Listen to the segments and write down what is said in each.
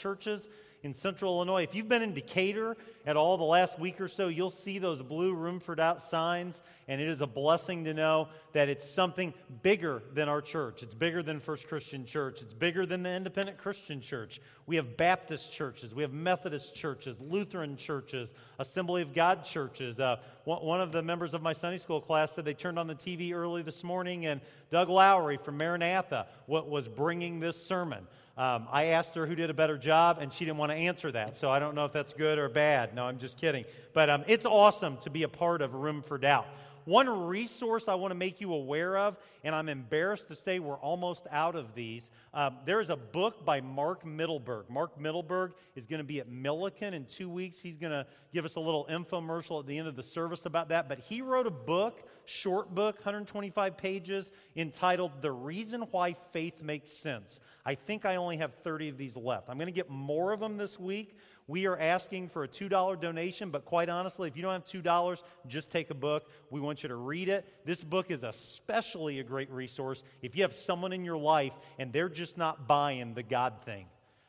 churches in central Illinois. If you've been in Decatur at all the last week or so, you'll see those blue Room for Doubt signs, and it is a blessing to know that it's something bigger than our church. It's bigger than First Christian Church, it's bigger than the Independent Christian Church. We have Baptist churches, we have Methodist churches, Lutheran churches, Assembly of God churches. Uh, one of the members of my Sunday school class said they turned on the TV early this morning, and Doug Lowry from Maranatha was bringing this sermon. Um, I asked her who did a better job, and she didn't want to answer that. So I don't know if that's good or bad. No, I'm just kidding. But um, it's awesome to be a part of Room for Doubt. One resource I want to make you aware of, and I'm embarrassed to say we're almost out of these. Uh, there is a book by Mark Mittelberg. Mark Mittelberg is going to be at Milliken in two weeks. He's going to give us a little infomercial at the end of the service about that. But he wrote a book, short book, 125 pages, entitled The Reason Why Faith Makes Sense. I think I only have 30 of these left. I'm going to get more of them this week. We are asking for a $2 donation, but quite honestly, if you don't have $2, just take a book. We want you to read it. This book is especially a great resource if you have someone in your life and they're just not buying the God thing.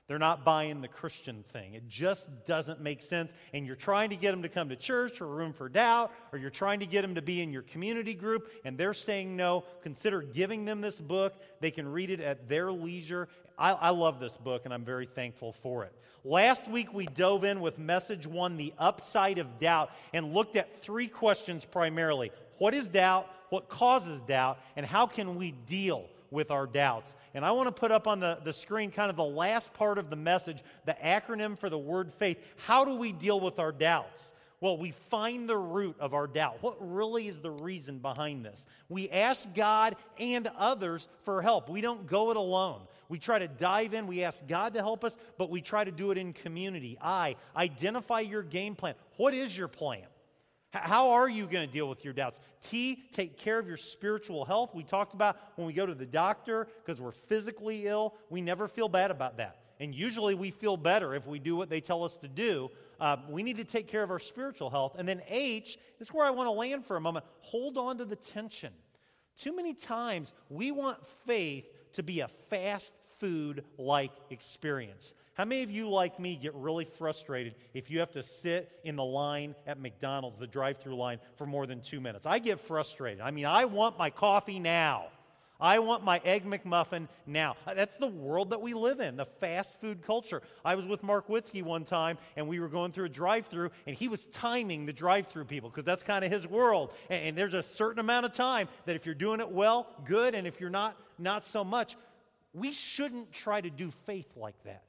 They're not buying the Christian thing. It just doesn't make sense. And you're trying to get them to come to church or room for doubt, or you're trying to get them to be in your community group, and they're saying no. Consider giving them this book. They can read it at their leisure. I, I love this book, and I'm very thankful for it. Last week, we dove in with message one, the upside of doubt, and looked at three questions primarily What is doubt? What causes doubt? And how can we deal with our doubts? And I want to put up on the, the screen kind of the last part of the message, the acronym for the word faith. How do we deal with our doubts? Well, we find the root of our doubt. What really is the reason behind this? We ask God and others for help. We don't go it alone. We try to dive in, we ask God to help us, but we try to do it in community. I identify your game plan. What is your plan? How are you going to deal with your doubts? T, take care of your spiritual health. We talked about when we go to the doctor because we're physically ill, we never feel bad about that. And usually we feel better if we do what they tell us to do. Uh, we need to take care of our spiritual health. And then H, this is where I want to land for a moment. Hold on to the tension. Too many times we want faith to be a fast food like experience. How many of you, like me, get really frustrated if you have to sit in the line at McDonald's, the drive through line, for more than two minutes? I get frustrated. I mean, I want my coffee now. I want my Egg McMuffin now. Uh, that's the world that we live in, the fast food culture. I was with Mark Witzke one time, and we were going through a drive through, and he was timing the drive through people because that's kind of his world. And, and there's a certain amount of time that if you're doing it well, good, and if you're not, not so much. We shouldn't try to do faith like that.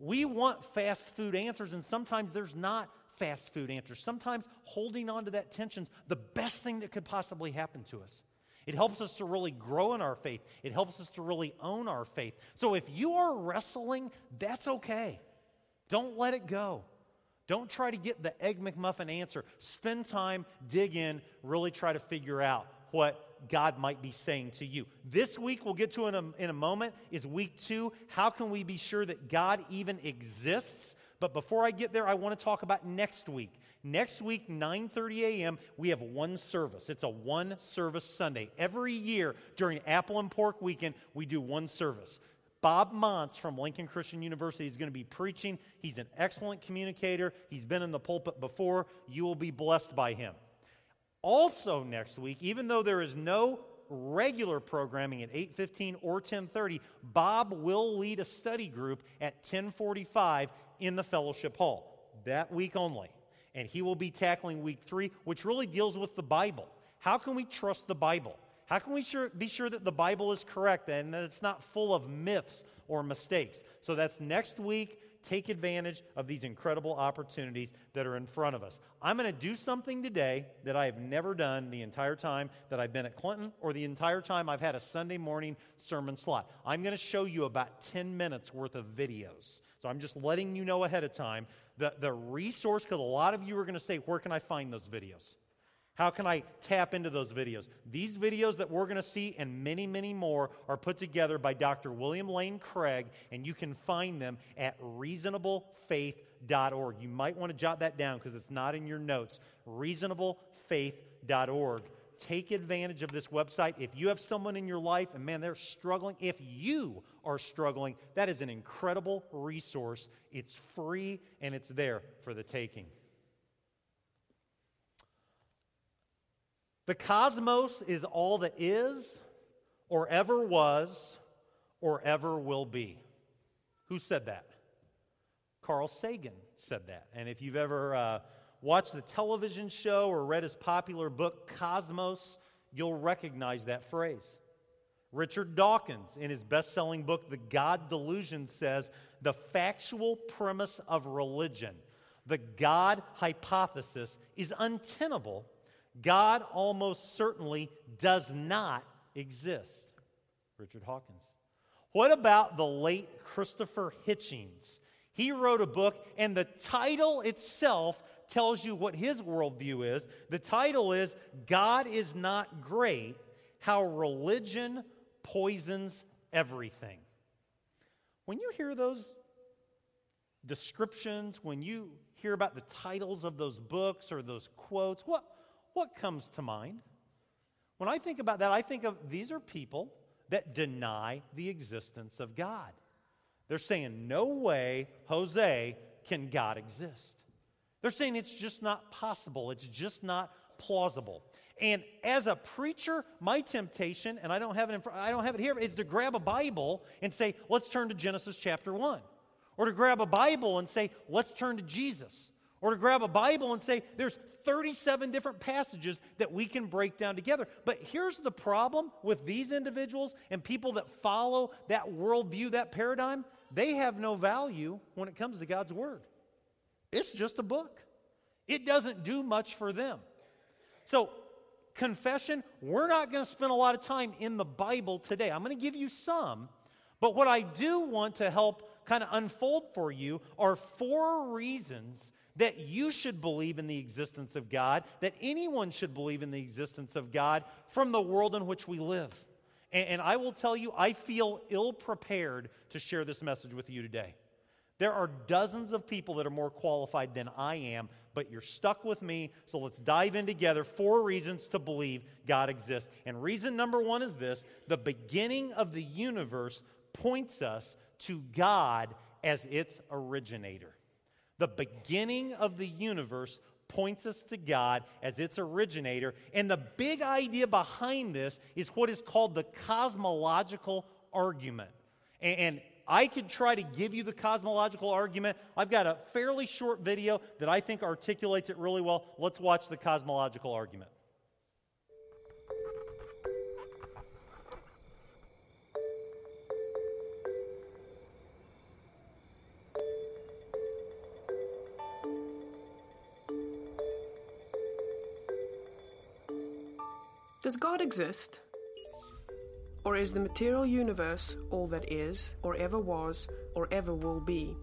We want fast food answers, and sometimes there's not fast food answers. Sometimes holding on to that tension's the best thing that could possibly happen to us. It helps us to really grow in our faith. It helps us to really own our faith. So if you are wrestling, that's okay. Don't let it go. Don't try to get the Egg McMuffin answer. Spend time, dig in, really try to figure out what God might be saying to you. This week, we'll get to in a, in a moment, is week two. How can we be sure that God even exists? But before I get there, I want to talk about next week. Next week, 9:30 a.m., we have one service. It's a one service Sunday. Every year during Apple and Pork Weekend, we do one service. Bob Montz from Lincoln Christian University is going to be preaching. He's an excellent communicator. He's been in the pulpit before. You will be blessed by him. Also next week, even though there is no regular programming at 8:15 or 10:30, Bob will lead a study group at 10:45 in the fellowship hall. That week only. And he will be tackling week 3, which really deals with the Bible. How can we trust the Bible? How can we sure, be sure that the Bible is correct and that it's not full of myths or mistakes? So that's next week take advantage of these incredible opportunities that are in front of us. I'm going to do something today that I have never done the entire time that I've been at Clinton or the entire time I've had a Sunday morning sermon slot. I'm going to show you about 10 minutes worth of videos. So I'm just letting you know ahead of time the, the resource, because a lot of you are going to say, Where can I find those videos? How can I tap into those videos? These videos that we're going to see and many, many more are put together by Dr. William Lane Craig, and you can find them at reasonablefaith.org. You might want to jot that down because it's not in your notes. Reasonablefaith.org. Take advantage of this website. If you have someone in your life and man, they're struggling, if you are struggling, that is an incredible resource. It's free and it's there for the taking. The cosmos is all that is, or ever was, or ever will be. Who said that? Carl Sagan said that. And if you've ever uh, watched the television show or read his popular book, Cosmos, you'll recognize that phrase. Richard Dawkins, in his best selling book, The God Delusion, says the factual premise of religion, the God hypothesis, is untenable. God almost certainly does not exist. Richard Hawkins. What about the late Christopher Hitchens? He wrote a book, and the title itself tells you what his worldview is. The title is God is Not Great How Religion Poisons Everything. When you hear those descriptions, when you hear about the titles of those books or those quotes, what, what comes to mind? When I think about that, I think of these are people that deny the existence of God. They're saying, no way, Jose, can God exist. They're saying it's just not possible, it's just not plausible. And as a preacher, my temptation, and I don't have it in I don't have it here, is to grab a Bible and say, let's turn to Genesis chapter 1. Or to grab a Bible and say, let's turn to Jesus. Or to grab a Bible and say, there's 37 different passages that we can break down together. But here's the problem with these individuals and people that follow that worldview, that paradigm they have no value when it comes to God's Word. It's just a book, it doesn't do much for them. So, confession, we're not going to spend a lot of time in the Bible today. I'm going to give you some, but what I do want to help kind of unfold for you are four reasons that you should believe in the existence of God, that anyone should believe in the existence of God from the world in which we live. And, and I will tell you, I feel ill prepared to share this message with you today. There are dozens of people that are more qualified than I am, but you're stuck with me, so let's dive in together. Four reasons to believe God exists. And reason number one is this the beginning of the universe points us to God as its originator. The beginning of the universe points us to God as its originator. And the big idea behind this is what is called the cosmological argument. And, and I could try to give you the cosmological argument. I've got a fairly short video that I think articulates it really well. Let's watch the cosmological argument. God exist? Or is the material universe all that is, or ever was, or ever will be?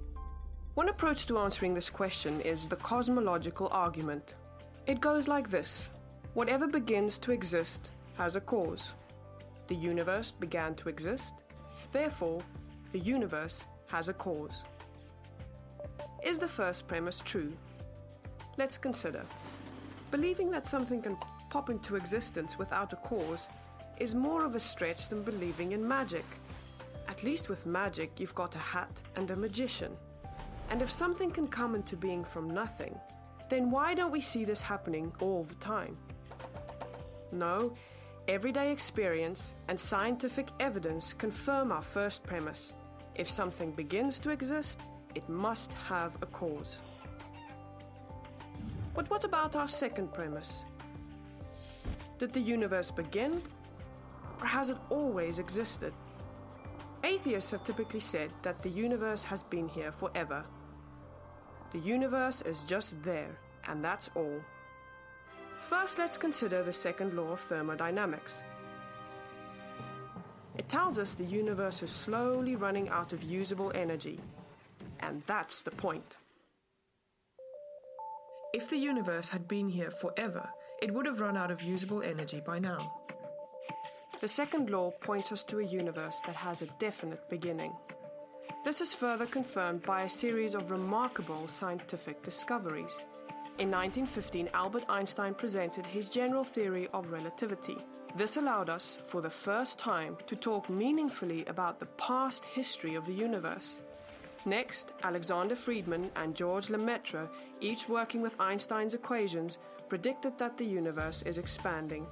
One approach to answering this question is the cosmological argument. It goes like this Whatever begins to exist has a cause. The universe began to exist, therefore, the universe has a cause. Is the first premise true? Let's consider. Believing that something can pop into existence without a cause is more of a stretch than believing in magic. At least with magic, you've got a hat and a magician. And if something can come into being from nothing, then why don't we see this happening all the time? No, everyday experience and scientific evidence confirm our first premise. If something begins to exist, it must have a cause. But what about our second premise? Did the universe begin? Or has it always existed? Atheists have typically said that the universe has been here forever. The universe is just there, and that's all. First, let's consider the second law of thermodynamics. It tells us the universe is slowly running out of usable energy, and that's the point. If the universe had been here forever, it would have run out of usable energy by now. The second law points us to a universe that has a definite beginning. This is further confirmed by a series of remarkable scientific discoveries. In 1915, Albert Einstein presented his general theory of relativity. This allowed us, for the first time, to talk meaningfully about the past history of the universe. Next, Alexander Friedmann and George Lemaitre, each working with Einstein's equations, predicted that the universe is expanding.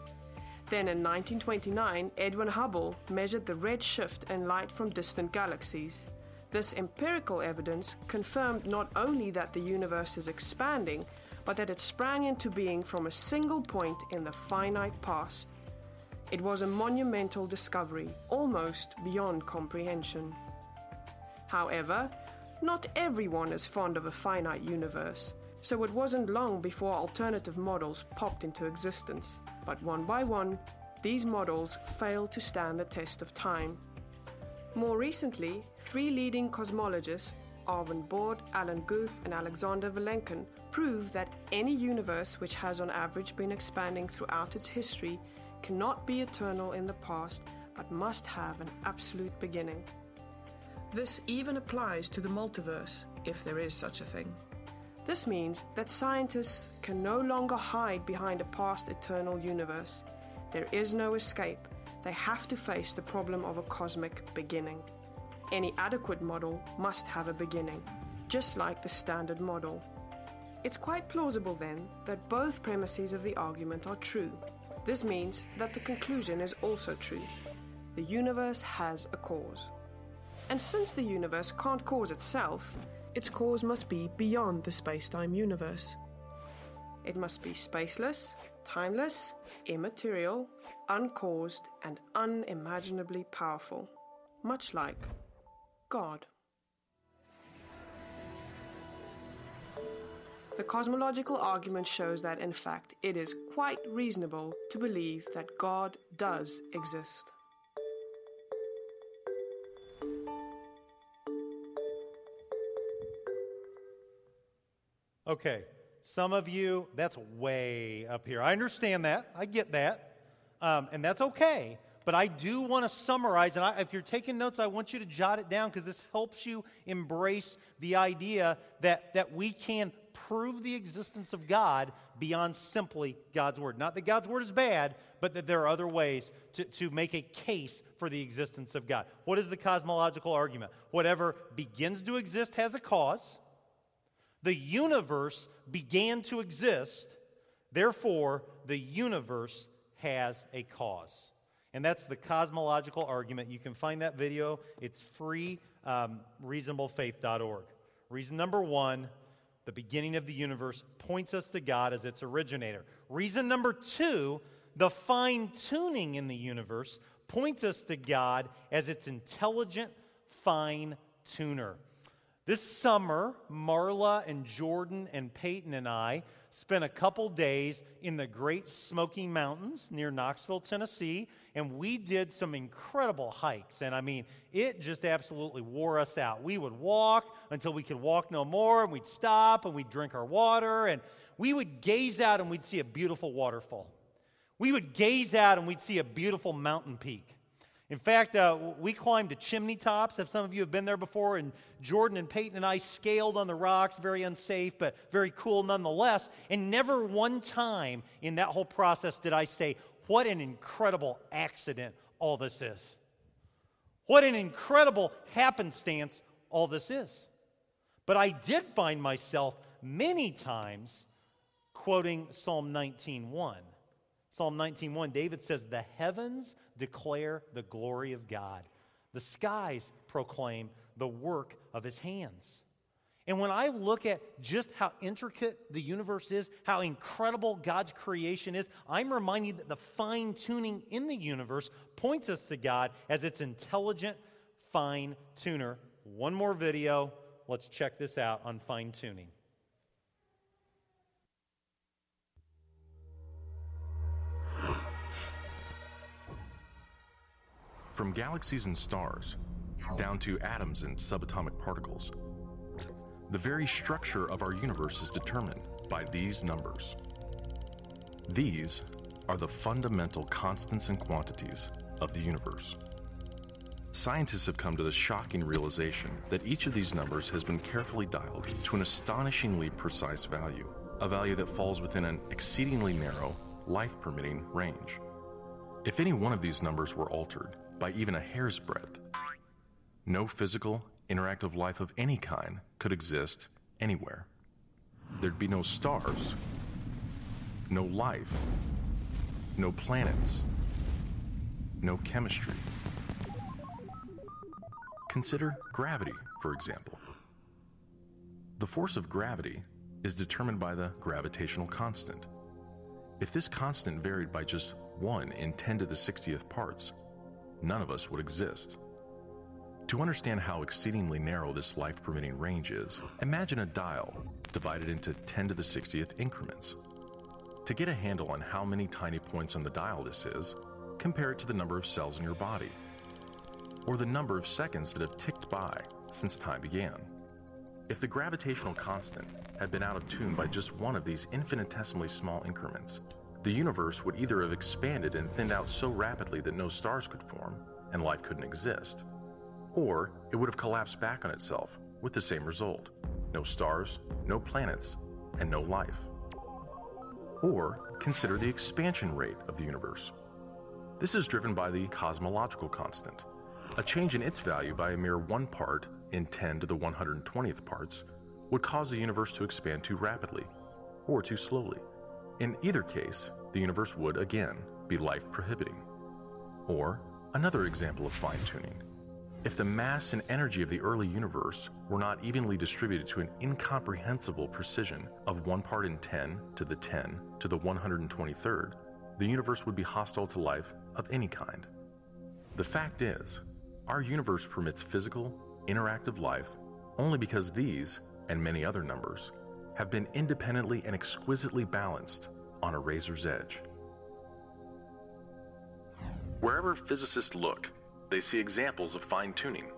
Then in 1929, Edwin Hubble measured the red shift in light from distant galaxies. This empirical evidence confirmed not only that the universe is expanding, but that it sprang into being from a single point in the finite past. It was a monumental discovery, almost beyond comprehension. However, not everyone is fond of a finite universe, so it wasn't long before alternative models popped into existence. But one by one, these models failed to stand the test of time. More recently, three leading cosmologists, Arvind Borde, Alan Guth, and Alexander Vilenkin, proved that any universe which has on average been expanding throughout its history cannot be eternal in the past but must have an absolute beginning. This even applies to the multiverse, if there is such a thing. This means that scientists can no longer hide behind a past eternal universe. There is no escape. They have to face the problem of a cosmic beginning. Any adequate model must have a beginning, just like the standard model. It's quite plausible then that both premises of the argument are true. This means that the conclusion is also true. The universe has a cause. And since the universe can't cause itself, its cause must be beyond the space time universe. It must be spaceless, timeless, immaterial, uncaused, and unimaginably powerful, much like God. The cosmological argument shows that, in fact, it is quite reasonable to believe that God does exist. Okay, some of you, that's way up here. I understand that. I get that. Um, and that's okay. But I do want to summarize, and I, if you're taking notes, I want you to jot it down because this helps you embrace the idea that, that we can prove the existence of God beyond simply God's Word. Not that God's Word is bad, but that there are other ways to, to make a case for the existence of God. What is the cosmological argument? Whatever begins to exist has a cause. The universe began to exist, therefore, the universe has a cause. And that's the cosmological argument. You can find that video. It's free, um, reasonablefaith.org. Reason number one the beginning of the universe points us to God as its originator. Reason number two the fine tuning in the universe points us to God as its intelligent fine tuner. This summer, Marla and Jordan and Peyton and I spent a couple days in the Great Smoky Mountains near Knoxville, Tennessee, and we did some incredible hikes. And I mean, it just absolutely wore us out. We would walk until we could walk no more, and we'd stop and we'd drink our water, and we would gaze out and we'd see a beautiful waterfall. We would gaze out and we'd see a beautiful mountain peak. In fact, uh, we climbed to chimney tops. If some of you have been there before, and Jordan and Peyton and I scaled on the rocks, very unsafe, but very cool nonetheless. And never one time in that whole process did I say, What an incredible accident all this is. What an incredible happenstance all this is. But I did find myself many times quoting Psalm 19:1. Psalm 19:1 David says the heavens declare the glory of God. The skies proclaim the work of his hands. And when I look at just how intricate the universe is, how incredible God's creation is, I'm reminded that the fine tuning in the universe points us to God as its intelligent fine tuner. One more video. Let's check this out on fine tuning. From galaxies and stars, down to atoms and subatomic particles, the very structure of our universe is determined by these numbers. These are the fundamental constants and quantities of the universe. Scientists have come to the shocking realization that each of these numbers has been carefully dialed to an astonishingly precise value. a value that falls within an exceedingly narrow, life permitting range. If any one of these numbers were altered by even a hair's breadth, no physical, interactive life of any kind could exist anywhere. There'd be no stars, no life, no planets, no chemistry. Consider gravity, for example. The force of gravity is determined by the gravitational constant. If this constant varied by just 1 in 10 to the 60th parts, none of us would exist. To understand how exceedingly narrow this life permitting range is, imagine a dial divided into 10 to the 60th increments. To get a handle on how many tiny points on the dial this is, compare it to the number of cells in your body, or the number of seconds that have ticked by since time began. If the gravitational constant had been out of tune by just one of these infinitesimally small increments, the universe would either have expanded and thinned out so rapidly that no stars could form and life couldn't exist, or it would have collapsed back on itself with the same result no stars, no planets, and no life. Or consider the expansion rate of the universe. This is driven by the cosmological constant. A change in its value by a mere one part in 10 to the 120th parts would cause the universe to expand too rapidly or too slowly. In either case, the universe would again be life prohibiting. Or another example of fine tuning if the mass and energy of the early universe were not evenly distributed to an incomprehensible precision of 1 part in 10 to the 10 to the 123rd, the universe would be hostile to life of any kind. The fact is, our universe permits physical, interactive life only because these, and many other numbers, have been independently and exquisitely balanced on a razor's edge. Wherever physicists look, they see examples of fine tuning.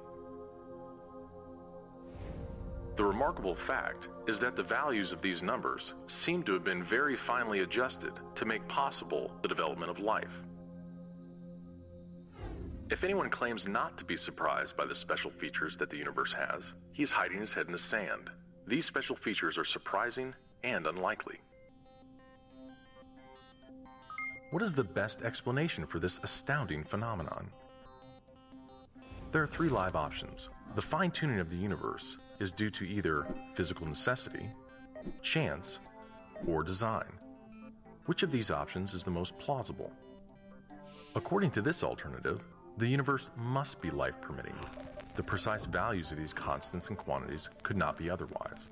The remarkable fact is that the values of these numbers seem to have been very finely adjusted to make possible the development of life. If anyone claims not to be surprised by the special features that the universe has, he's hiding his head in the sand. These special features are surprising and unlikely. What is the best explanation for this astounding phenomenon? There are three live options. The fine tuning of the universe is due to either physical necessity, chance, or design. Which of these options is the most plausible? According to this alternative, the universe must be life permitting. The precise values of these constants and quantities could not be otherwise.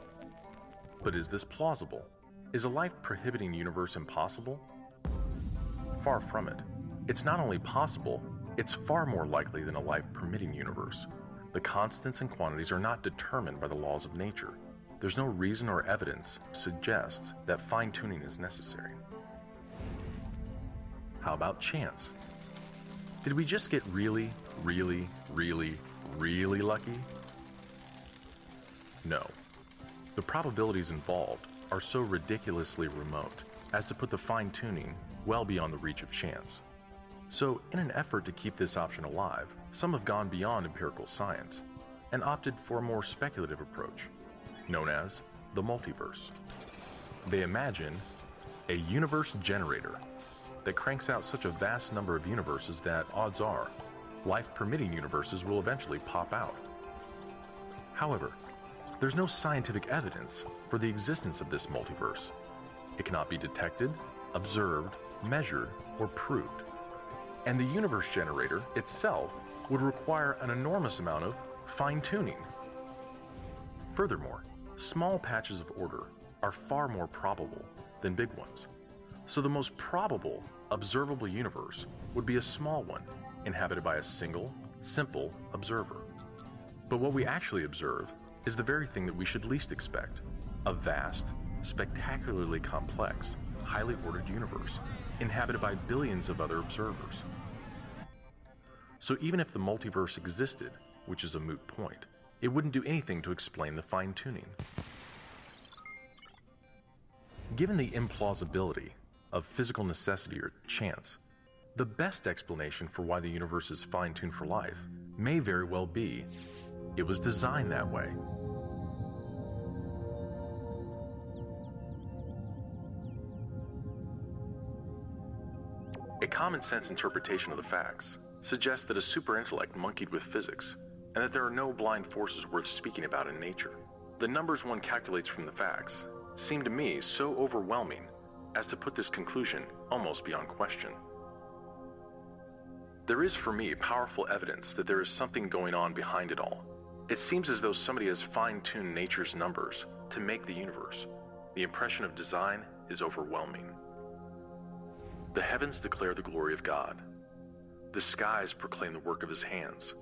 But is this plausible? Is a life prohibiting universe impossible? Far from it. It's not only possible, it's far more likely than a life permitting universe. The constants and quantities are not determined by the laws of nature. There's no reason or evidence suggests that fine tuning is necessary. How about chance? Did we just get really, really, really, really lucky? No. The probabilities involved are so ridiculously remote as to put the fine tuning well beyond the reach of chance. So, in an effort to keep this option alive, some have gone beyond empirical science and opted for a more speculative approach, known as the multiverse. They imagine a universe generator that cranks out such a vast number of universes that odds are life permitting universes will eventually pop out. However, there's no scientific evidence for the existence of this multiverse. It cannot be detected, observed, measured, or proved and the universe generator itself would require an enormous amount of fine tuning. Furthermore, small patches of order are far more probable than big ones. So the most probable observable universe would be a small one, inhabited by a single, simple observer. But what we actually observe is the very thing that we should least expect a vast, spectacularly complex, highly ordered universe, inhabited by billions of other observers. So even if the multiverse existed, which is a moot point, it wouldn't do anything to explain the fine tuning. Given the implausibility of physical necessity or chance, the best explanation for why the universe is fine tuned for life may very well be it was designed that way. A common sense interpretation of the facts suggests that a super intellect monkeyed with physics and that there are no blind forces worth speaking about in nature. The numbers one calculates from the facts seem to me so overwhelming as to put this conclusion almost beyond question. There is for me powerful evidence that there is something going on behind it all. It seems as though somebody has fine tuned nature's numbers to make the universe. The impression of design is overwhelming. The heavens declare the glory of God. The skies proclaim the work of his hands.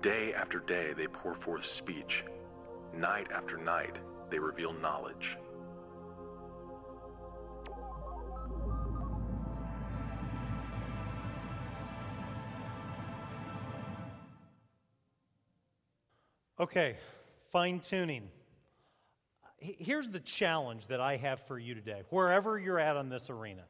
Day after day they pour forth speech. Night after night they reveal knowledge. Okay, fine tuning. Here's the challenge that I have for you today, wherever you're at on this arena.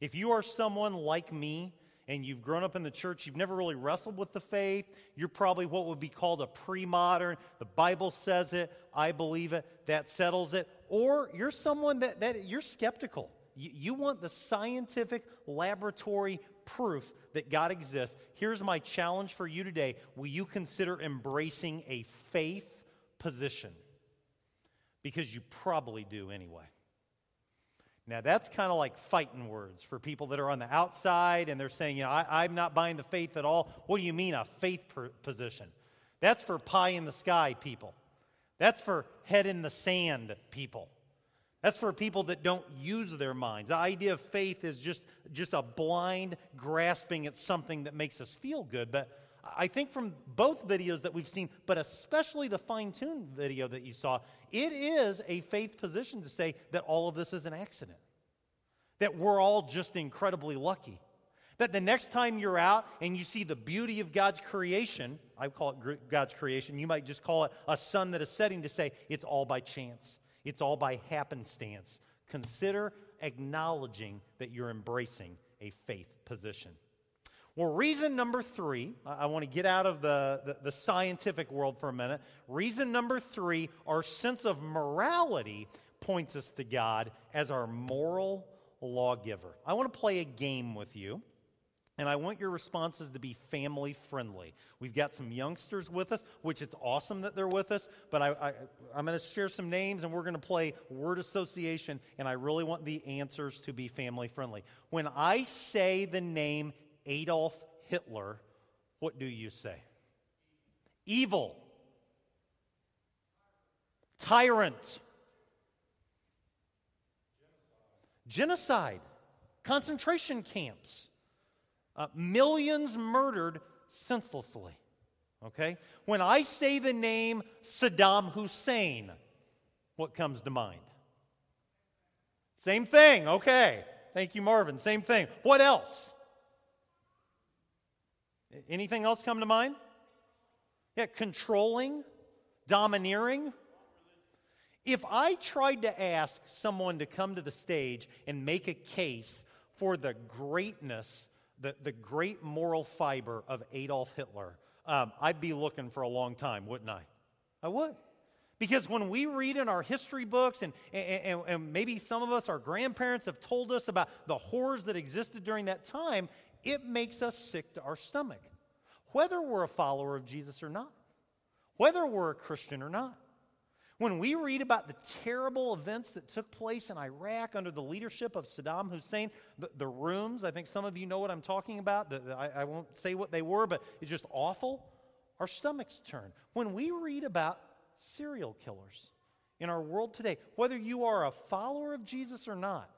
If you are someone like me and you've grown up in the church, you've never really wrestled with the faith, you're probably what would be called a pre modern. The Bible says it, I believe it, that settles it. Or you're someone that, that you're skeptical. You, you want the scientific laboratory proof that God exists. Here's my challenge for you today. Will you consider embracing a faith position? Because you probably do anyway. Now, that's kind of like fighting words for people that are on the outside and they're saying, you know, I, am not buying the faith at all. What do you mean, a faith per- position? That's for pie in the sky people. That's for head in the sand people. That's for people that don't use their minds. The idea of faith is just, just a blind grasping at something that makes us feel good. But I think from both videos that we've seen, but especially the fine tuned video that you saw, it is a faith position to say that all of this is an accident, that we're all just incredibly lucky. That the next time you're out and you see the beauty of God's creation, I call it God's creation, you might just call it a sun that is setting to say it's all by chance, it's all by happenstance. Consider acknowledging that you're embracing a faith position. Well, reason number three, I, want to get out of the, the, the scientific world for a minute. Reason number three, our sense of morality points us to God as our moral lawgiver. I want to play a game with you. And I want your responses to be family friendly. We've got some youngsters with us, which it's awesome that they're with us, but I, am going to share some names and we're going to play word association, and I really want the answers to be family friendly. When I say the name Adolf Hitler, what do you say? Evil. Tyrant. Genocide. Concentration camps. Uh, millions murdered senselessly. Okay? When I say the name Saddam Hussein, what comes to mind? Same thing. Okay. Thank you, Marvin. Same thing. What else? Anything else come to mind? Yeah, controlling, domineering. If I tried to ask someone to come to the stage and make a case for the greatness, the, the great moral fiber of Adolf Hitler, um, I'd be looking for a long time, wouldn't I? I would. Because when we read in our history books, and, and, and, maybe some of us, our grandparents, have told us about the horrors that existed during that time, it makes us sick to our stomach, whether we're a follower of Jesus or not, whether we're a Christian or not. When we read about the terrible events that took place in Iraq under the leadership of Saddam Hussein, the, the rooms, I think some of you know what I'm talking about. The, the, I, I won't say what they were, but it's just awful. Our stomachs turn. When we read about serial killers in our world today, whether you are a follower of Jesus or not,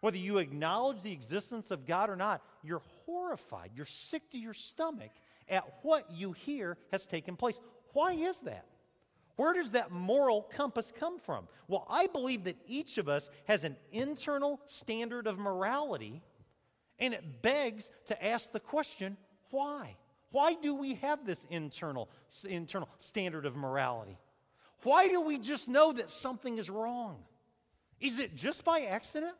whether you acknowledge the existence of God or not, you're horrified. You're sick to your stomach at what you hear has taken place. Why is that? Where does that moral compass come from? Well, I believe that each of us has an internal standard of morality, and it begs to ask the question why? Why do we have this internal, internal standard of morality? Why do we just know that something is wrong? Is it just by accident?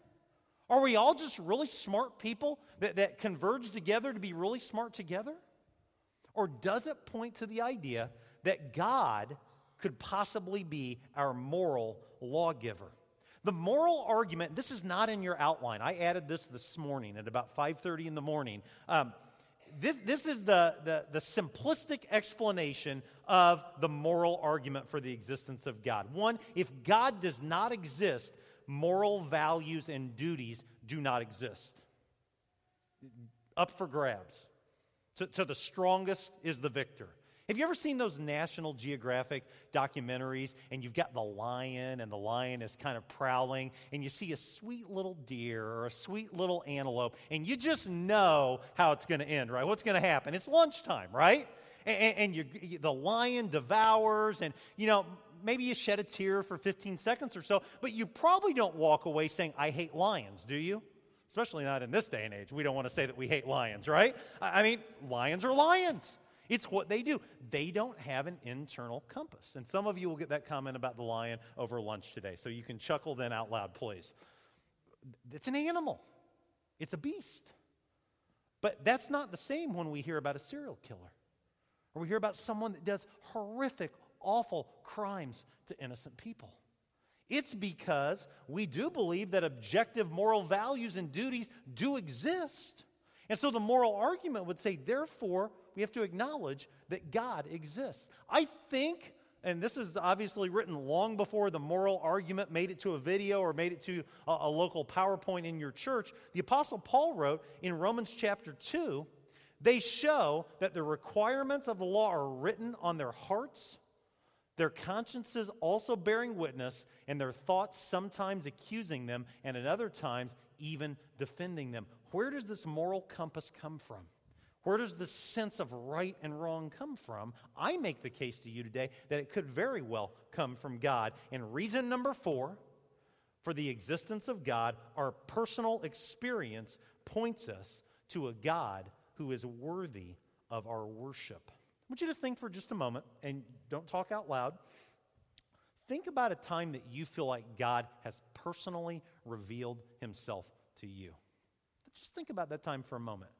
Are we all just really smart people that, that converge together to be really smart together? Or does it point to the idea that God could possibly be our moral lawgiver? The moral argument, this is not in your outline. I added this this morning at about 5.30 in the morning. Um, this, this is the, the, the simplistic explanation of the moral argument for the existence of God. One, if God does not exist, moral values and duties do not exist. Up for grabs. To, to the strongest is the victor. Have you ever seen those National Geographic documentaries and you've got the lion and the lion is kind of prowling and you see a sweet little deer or a sweet little antelope and you just know how it's going to end, right? What's going to happen? It's lunchtime, right? And, and you, the lion devours and, you know, maybe you shed a tear for 15 seconds or so, but you probably don't walk away saying, I hate lions, do you? Especially not in this day and age. We don't want to say that we hate lions, right? I mean, lions are lions. It's what they do. They don't have an internal compass. And some of you will get that comment about the lion over lunch today. So you can chuckle then out loud, please. It's an animal, it's a beast. But that's not the same when we hear about a serial killer or we hear about someone that does horrific, awful crimes to innocent people. It's because we do believe that objective moral values and duties do exist. And so the moral argument would say, therefore, we have to acknowledge that God exists. I think, and this is obviously written long before the moral argument made it to a video or made it to a, a local PowerPoint in your church, the Apostle Paul wrote in Romans chapter 2 they show that the requirements of the law are written on their hearts, their consciences also bearing witness, and their thoughts sometimes accusing them, and at other times even defending them. Where does this moral compass come from? Where does the sense of right and wrong come from? I make the case to you today that it could very well come from God. And reason number four for the existence of God, our personal experience points us to a God who is worthy of our worship. I want you to think for just a moment and don't talk out loud. Think about a time that you feel like God has personally revealed himself to you. Just think about that time for a moment.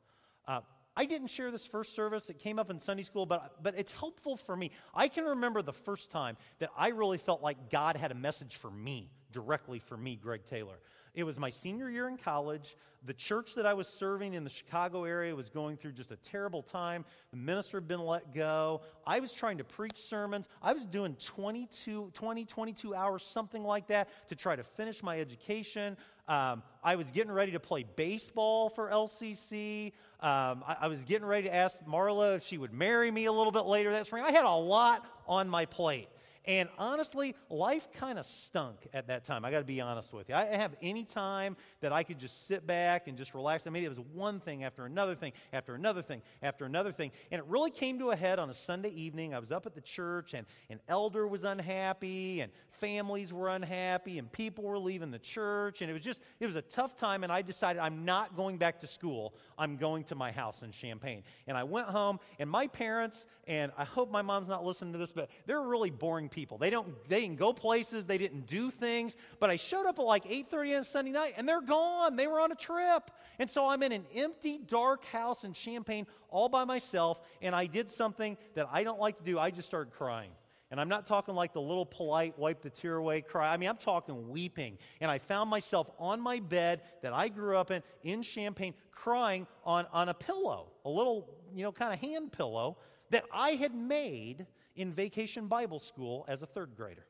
Uh, I didn't share this first service. It came up in Sunday school, but, but it's helpful for me. I can remember the first time that I really felt like God had a message for me, directly for me, Greg Taylor. It was my senior year in college. The church that I was serving in the Chicago area was going through just a terrible time. The minister had been let go. I was trying to preach sermons. I was doing 22, 20, 22 hours, something like that, to try to finish my education. Um, I was getting ready to play baseball for LCC. Um, I, I, was getting ready to ask Marla if she would marry me a little bit later that spring. I had a lot on my plate. And honestly, life kind of stunk at that time. I got to be honest with you. I have any time that I could just sit back and just relax. I mean, it was one thing after another thing, after another thing, after another thing. And it really came to a head on a Sunday evening. I was up at the church, and an elder was unhappy, and families were unhappy, and people were leaving the church. And it was just, it was a tough time. And I decided I'm not going back to school. I'm going to my house in Champaign. And I went home, and my parents, and I hope my mom's not listening to this, but they're really boring people. They don't they didn't go places, they didn't do things. But I showed up at like 8:30 on Sunday night and they're gone. They were on a trip. And so I'm in an empty, dark house in Champaign all by myself, and I did something that I don't like to do. I just started crying. And I'm not talking like the little polite wipe the tear away cry. I mean, I'm talking weeping. And I found myself on my bed that I grew up in in Champaign crying on, on a pillow, a little, you know, kind of hand pillow that I had made in vacation Bible school as a third grader.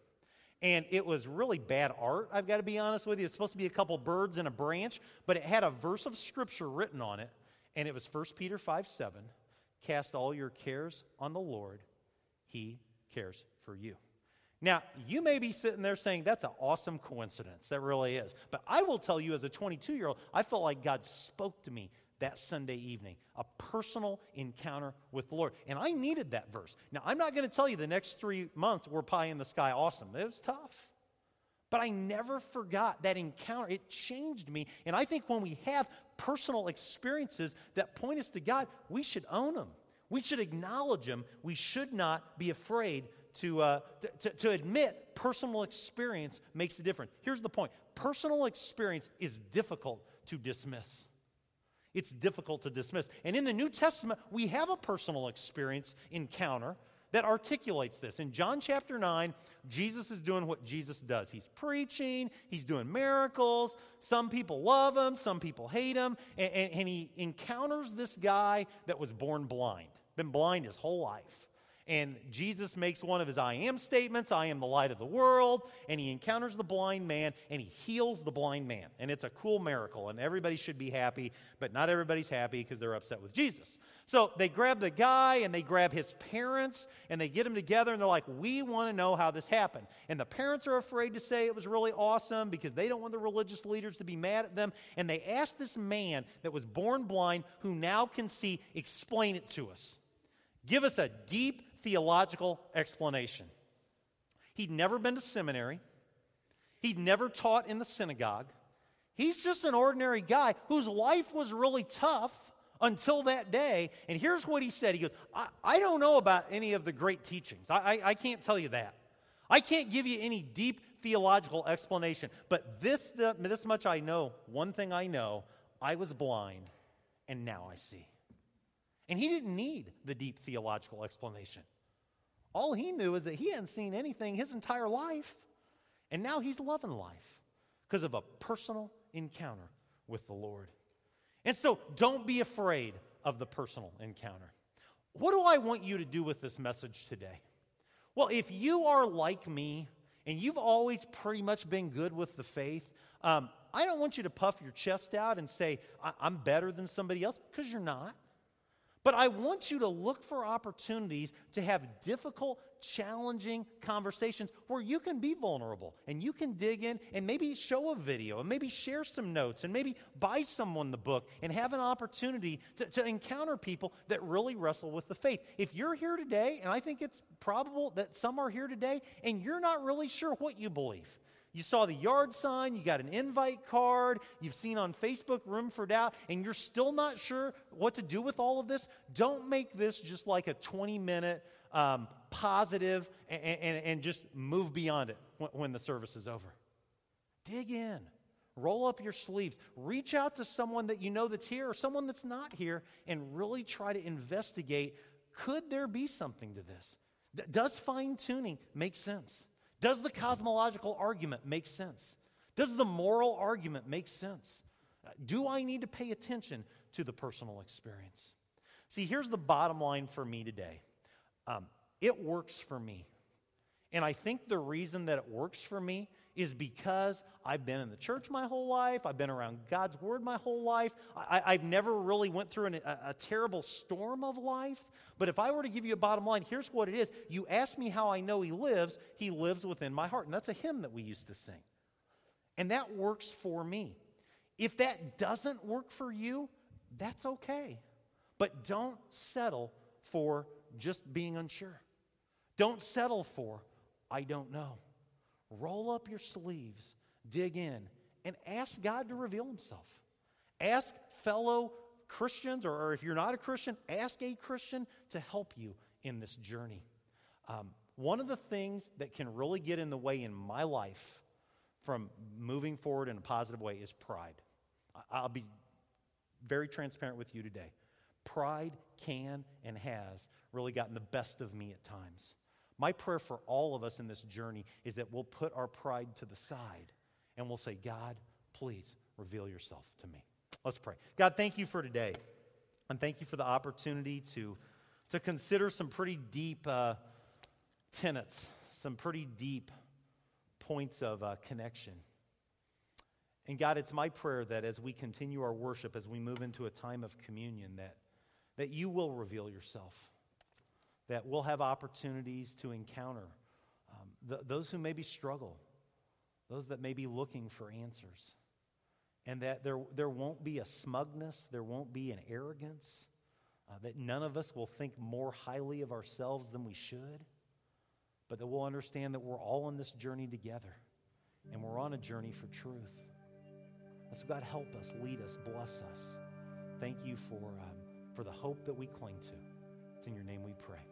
And it was really bad art, I've got to be honest with you. It's supposed to be a couple birds in a branch, but it had a verse of scripture written on it, and it was 1 Peter 5 7. Cast all your cares on the Lord, He cares for you. Now, you may be sitting there saying, that's an awesome coincidence. That really is. But I will tell you, as a 22 year old, I felt like God spoke to me that Sunday evening, a personal encounter with the Lord. And I needed that verse. Now, I'm not going to tell you the next three months were pie in the sky awesome. It was tough. But I never forgot that encounter. It changed me. And I think when we have personal experiences that point us to God, we should own them. We should acknowledge them. We should not be afraid to, uh, to, to admit personal experience makes a difference. Here's the point personal experience is difficult to dismiss. It's difficult to dismiss. And in the New Testament, we have a personal experience encounter that articulates this. In John chapter 9, Jesus is doing what Jesus does. He's preaching, he's doing miracles. Some people love him, some people hate him. And, and, and he encounters this guy that was born blind, been blind his whole life. And Jesus makes one of his I am statements I am the light of the world. And he encounters the blind man and he heals the blind man. And it's a cool miracle. And everybody should be happy, but not everybody's happy because they're upset with Jesus. So they grab the guy and they grab his parents and they get them together and they're like, We want to know how this happened. And the parents are afraid to say it was really awesome because they don't want the religious leaders to be mad at them. And they ask this man that was born blind, who now can see, explain it to us. Give us a deep theological explanation. He'd never been to seminary, he'd never taught in the synagogue. He's just an ordinary guy whose life was really tough until that day. And here's what he said He goes, I, I don't know about any of the great teachings. I, I, I can't tell you that. I can't give you any deep theological explanation. But this, the, this much I know. One thing I know I was blind, and now I see. And he didn't need the deep theological explanation. All he knew is that he hadn't seen anything his entire life. And now he's loving life because of a personal encounter with the Lord. And so don't be afraid of the personal encounter. What do I want you to do with this message today? Well, if you are like me and you've always pretty much been good with the faith, um, I don't want you to puff your chest out and say, I'm better than somebody else, because you're not. But I want you to look for opportunities to have difficult, challenging conversations where you can be vulnerable and you can dig in and maybe show a video and maybe share some notes and maybe buy someone the book and have an opportunity to, to encounter people that really wrestle with the faith. If you're here today, and I think it's probable that some are here today, and you're not really sure what you believe, you saw the yard sign, you got an invite card, you've seen on Facebook Room for Doubt, and you're still not sure what to do with all of this. Don't make this just like a 20 minute um, positive and, and, and, just move beyond it when, when the service is over. Dig in. Roll up your sleeves. Reach out to someone that you know that's here or someone that's not here and really try to investigate could there be something to this? Does fine tuning make sense? Does the cosmological argument make sense? Does the moral argument make sense? Do I need to pay attention to the personal experience? See, here's the bottom line for me today um, it works for me. And I think the reason that it works for me is because I've been in the church my whole life. I've been around God's word my whole life. I, have never really went through an, a, a terrible storm of life. But if I were to give you a bottom line, here's what it is. You ask me how I know he lives. He lives within my heart. And that's a hymn that we used to sing. And that works for me. If that doesn't work for you, that's okay. But don't settle for just being unsure. Don't settle for, I don't know. Roll up your sleeves, dig in, and ask God to reveal Himself. Ask fellow Christians, or, or if you're not a Christian, ask a Christian to help you in this journey. Um, one of the things that can really get in the way in my life from moving forward in a positive way is pride. I'll be very transparent with you today. Pride can and has really gotten the best of me at times. My prayer for all of us in this journey is that we'll put our pride to the side and we'll say, God, please reveal yourself to me. Let's pray. God, thank you for today. And thank you for the opportunity to, to consider some pretty deep uh, tenets, some pretty deep points of uh, connection. And God, it's my prayer that as we continue our worship, as we move into a time of communion, that, that you will reveal yourself that we'll have opportunities to encounter um, th- those who maybe struggle, those that may be looking for answers, and that there, there won't be a smugness, there won't be an arrogance, uh, that none of us will think more highly of ourselves than we should, but that we'll understand that we're all on this journey together, and we're on a journey for truth. so, God, help us, lead us, bless us. Thank you for, um, for the hope that we cling to. It's in your name we pray.